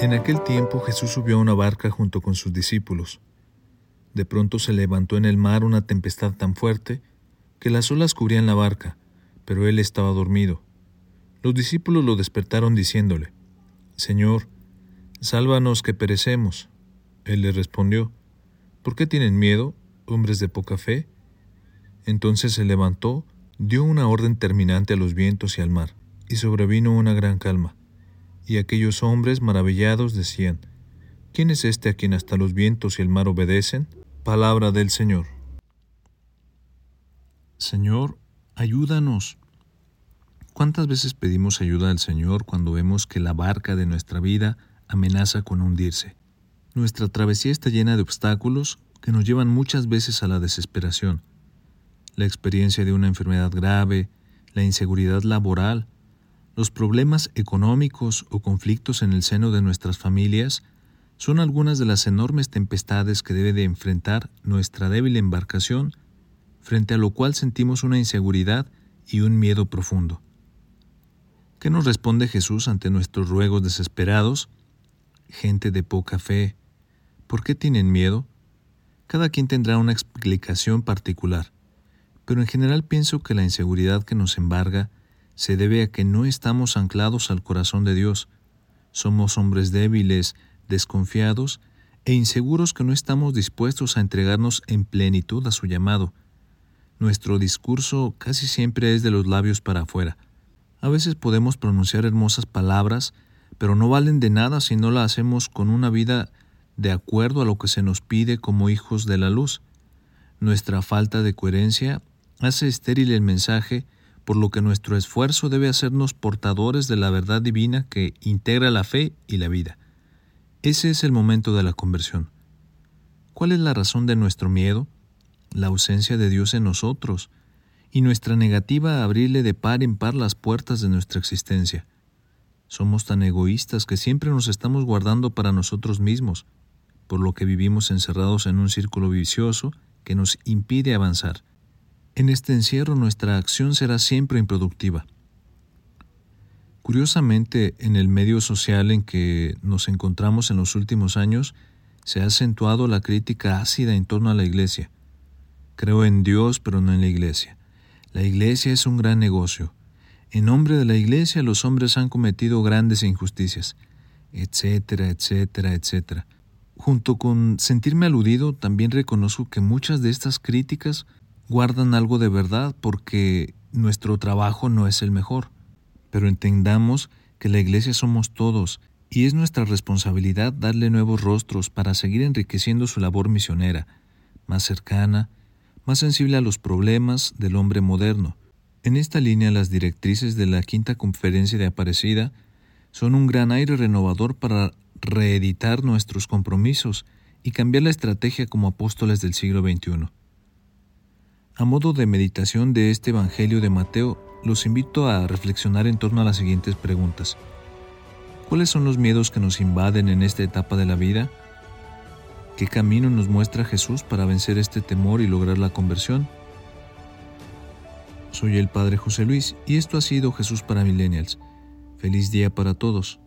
En aquel tiempo Jesús subió a una barca junto con sus discípulos. De pronto se levantó en el mar una tempestad tan fuerte que las olas cubrían la barca, pero él estaba dormido. Los discípulos lo despertaron diciéndole, Señor, sálvanos que perecemos. Él les respondió, ¿por qué tienen miedo, hombres de poca fe? Entonces se levantó, dio una orden terminante a los vientos y al mar, y sobrevino una gran calma. Y aquellos hombres maravillados decían, ¿quién es este a quien hasta los vientos y el mar obedecen? Palabra del Señor. Señor, ayúdanos. ¿Cuántas veces pedimos ayuda al Señor cuando vemos que la barca de nuestra vida amenaza con hundirse? Nuestra travesía está llena de obstáculos que nos llevan muchas veces a la desesperación. La experiencia de una enfermedad grave, la inseguridad laboral, los problemas económicos o conflictos en el seno de nuestras familias son algunas de las enormes tempestades que debe de enfrentar nuestra débil embarcación, frente a lo cual sentimos una inseguridad y un miedo profundo. ¿Qué nos responde Jesús ante nuestros ruegos desesperados? Gente de poca fe, ¿por qué tienen miedo? Cada quien tendrá una explicación particular, pero en general pienso que la inseguridad que nos embarga se debe a que no estamos anclados al corazón de Dios. Somos hombres débiles, desconfiados e inseguros que no estamos dispuestos a entregarnos en plenitud a su llamado. Nuestro discurso casi siempre es de los labios para afuera. A veces podemos pronunciar hermosas palabras, pero no valen de nada si no la hacemos con una vida de acuerdo a lo que se nos pide como hijos de la luz. Nuestra falta de coherencia hace estéril el mensaje por lo que nuestro esfuerzo debe hacernos portadores de la verdad divina que integra la fe y la vida. Ese es el momento de la conversión. ¿Cuál es la razón de nuestro miedo? La ausencia de Dios en nosotros y nuestra negativa a abrirle de par en par las puertas de nuestra existencia. Somos tan egoístas que siempre nos estamos guardando para nosotros mismos, por lo que vivimos encerrados en un círculo vicioso que nos impide avanzar. En este encierro nuestra acción será siempre improductiva. Curiosamente, en el medio social en que nos encontramos en los últimos años, se ha acentuado la crítica ácida en torno a la Iglesia. Creo en Dios, pero no en la Iglesia. La Iglesia es un gran negocio. En nombre de la Iglesia los hombres han cometido grandes injusticias, etcétera, etcétera, etcétera. Junto con sentirme aludido, también reconozco que muchas de estas críticas guardan algo de verdad porque nuestro trabajo no es el mejor. Pero entendamos que la iglesia somos todos y es nuestra responsabilidad darle nuevos rostros para seguir enriqueciendo su labor misionera, más cercana, más sensible a los problemas del hombre moderno. En esta línea las directrices de la quinta conferencia de Aparecida son un gran aire renovador para reeditar nuestros compromisos y cambiar la estrategia como apóstoles del siglo XXI. A modo de meditación de este Evangelio de Mateo, los invito a reflexionar en torno a las siguientes preguntas. ¿Cuáles son los miedos que nos invaden en esta etapa de la vida? ¿Qué camino nos muestra Jesús para vencer este temor y lograr la conversión? Soy el Padre José Luis y esto ha sido Jesús para Millennials. Feliz día para todos.